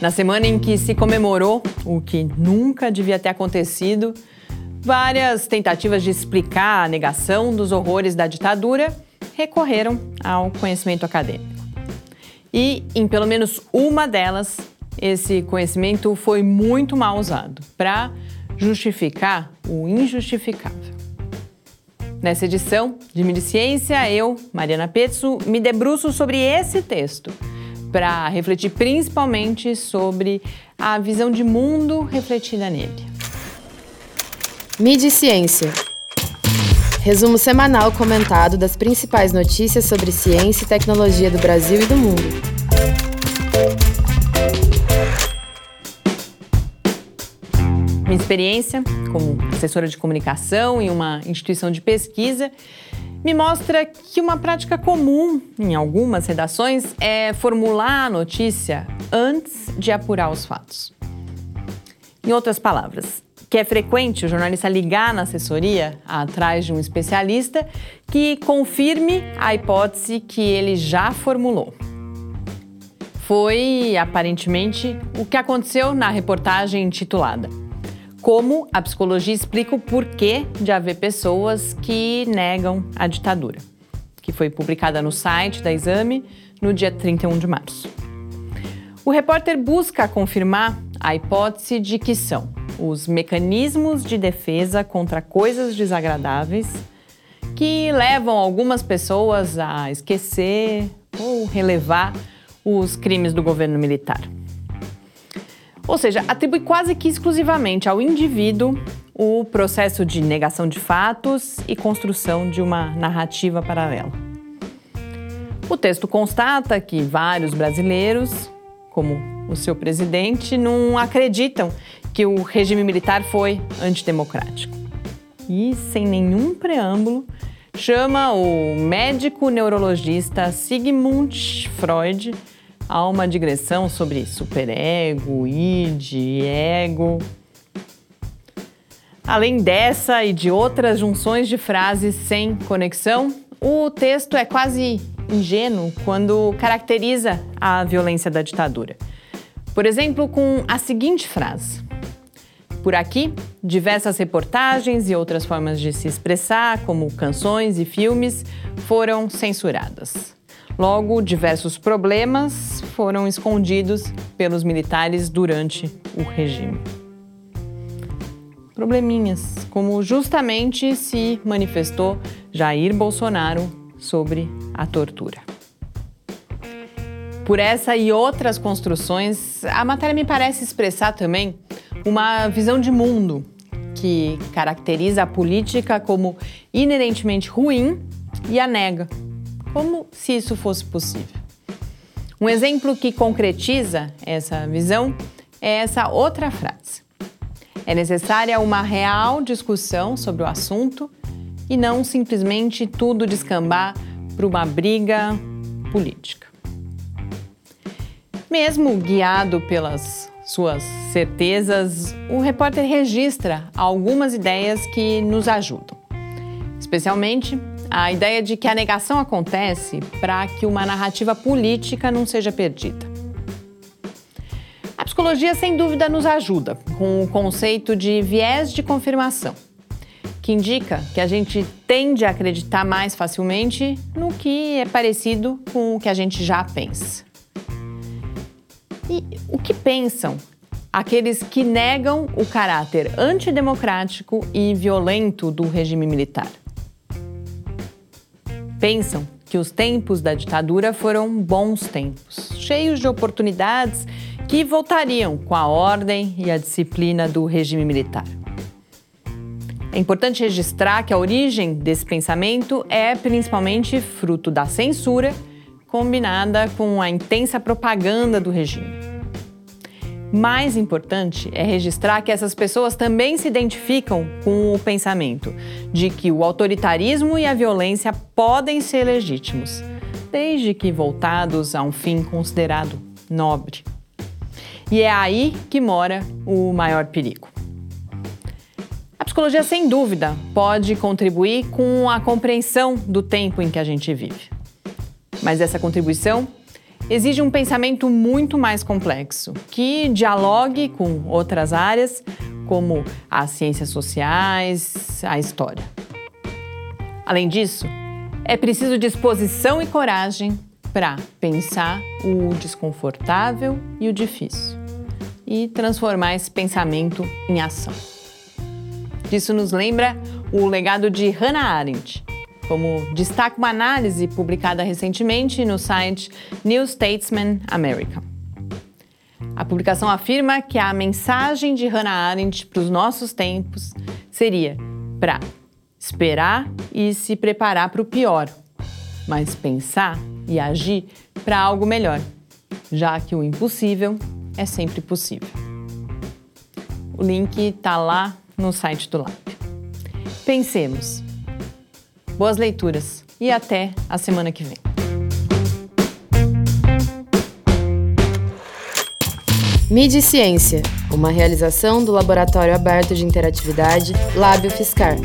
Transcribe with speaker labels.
Speaker 1: Na semana em que se comemorou o que nunca devia ter acontecido, várias tentativas de explicar a negação dos horrores da ditadura recorreram ao conhecimento acadêmico. E, em pelo menos uma delas, esse conhecimento foi muito mal usado para justificar o injustificável. Nessa edição de Mídia Ciência, eu, Mariana Pezzo, me debruço sobre esse texto para refletir principalmente sobre a visão de mundo refletida nele.
Speaker 2: Mídia Ciência. Resumo semanal comentado das principais notícias sobre ciência e tecnologia do Brasil e do mundo.
Speaker 1: Minha experiência como assessora de comunicação em uma instituição de pesquisa me mostra que uma prática comum em algumas redações é formular a notícia antes de apurar os fatos. Em outras palavras, que é frequente o jornalista ligar na assessoria atrás de um especialista que confirme a hipótese que ele já formulou. Foi aparentemente o que aconteceu na reportagem intitulada Como a psicologia explica o porquê de haver pessoas que negam a ditadura, que foi publicada no site da Exame no dia 31 de março. O repórter busca confirmar a hipótese de que são os mecanismos de defesa contra coisas desagradáveis que levam algumas pessoas a esquecer ou relevar os crimes do governo militar. Ou seja, atribui quase que exclusivamente ao indivíduo o processo de negação de fatos e construção de uma narrativa paralela. O texto constata que vários brasileiros, como o seu presidente, não acreditam que o regime militar foi antidemocrático. E, sem nenhum preâmbulo, chama o médico neurologista Sigmund Freud a uma digressão sobre superego, id, ego. Além dessa e de outras junções de frases sem conexão, o texto é quase ingênuo quando caracteriza a violência da ditadura. Por exemplo, com a seguinte frase: por aqui, diversas reportagens e outras formas de se expressar, como canções e filmes, foram censuradas. Logo, diversos problemas foram escondidos pelos militares durante o regime. Probleminhas, como justamente se manifestou Jair Bolsonaro sobre a tortura. Por essa e outras construções, a matéria me parece expressar também uma visão de mundo que caracteriza a política como inerentemente ruim e a nega, como se isso fosse possível. Um exemplo que concretiza essa visão é essa outra frase. É necessária uma real discussão sobre o assunto e não simplesmente tudo descambar para uma briga política. Mesmo guiado pelas suas certezas, o repórter registra algumas ideias que nos ajudam. Especialmente a ideia de que a negação acontece para que uma narrativa política não seja perdida. A psicologia, sem dúvida, nos ajuda com o conceito de viés de confirmação, que indica que a gente tende a acreditar mais facilmente no que é parecido com o que a gente já pensa. E o que pensam aqueles que negam o caráter antidemocrático e violento do regime militar? Pensam que os tempos da ditadura foram bons tempos, cheios de oportunidades que voltariam com a ordem e a disciplina do regime militar. É importante registrar que a origem desse pensamento é principalmente fruto da censura combinada com a intensa propaganda do regime. Mais importante é registrar que essas pessoas também se identificam com o pensamento de que o autoritarismo e a violência podem ser legítimos, desde que voltados a um fim considerado nobre. E é aí que mora o maior perigo. A psicologia, sem dúvida, pode contribuir com a compreensão do tempo em que a gente vive. Mas essa contribuição exige um pensamento muito mais complexo, que dialogue com outras áreas, como as ciências sociais, a história. Além disso, é preciso disposição e coragem para pensar o desconfortável e o difícil e transformar esse pensamento em ação. Isso nos lembra o legado de Hannah Arendt, como destaca uma análise publicada recentemente no site New Statesman America. A publicação afirma que a mensagem de Hannah Arendt para os nossos tempos seria para esperar e se preparar para o pior, mas pensar e agir para algo melhor, já que o impossível é sempre possível. O link está lá no site do Lab. Pensemos. Boas leituras e até a semana que vem.
Speaker 2: Mídia Ciência, uma realização do Laboratório Aberto de Interatividade Lábio Fiscar.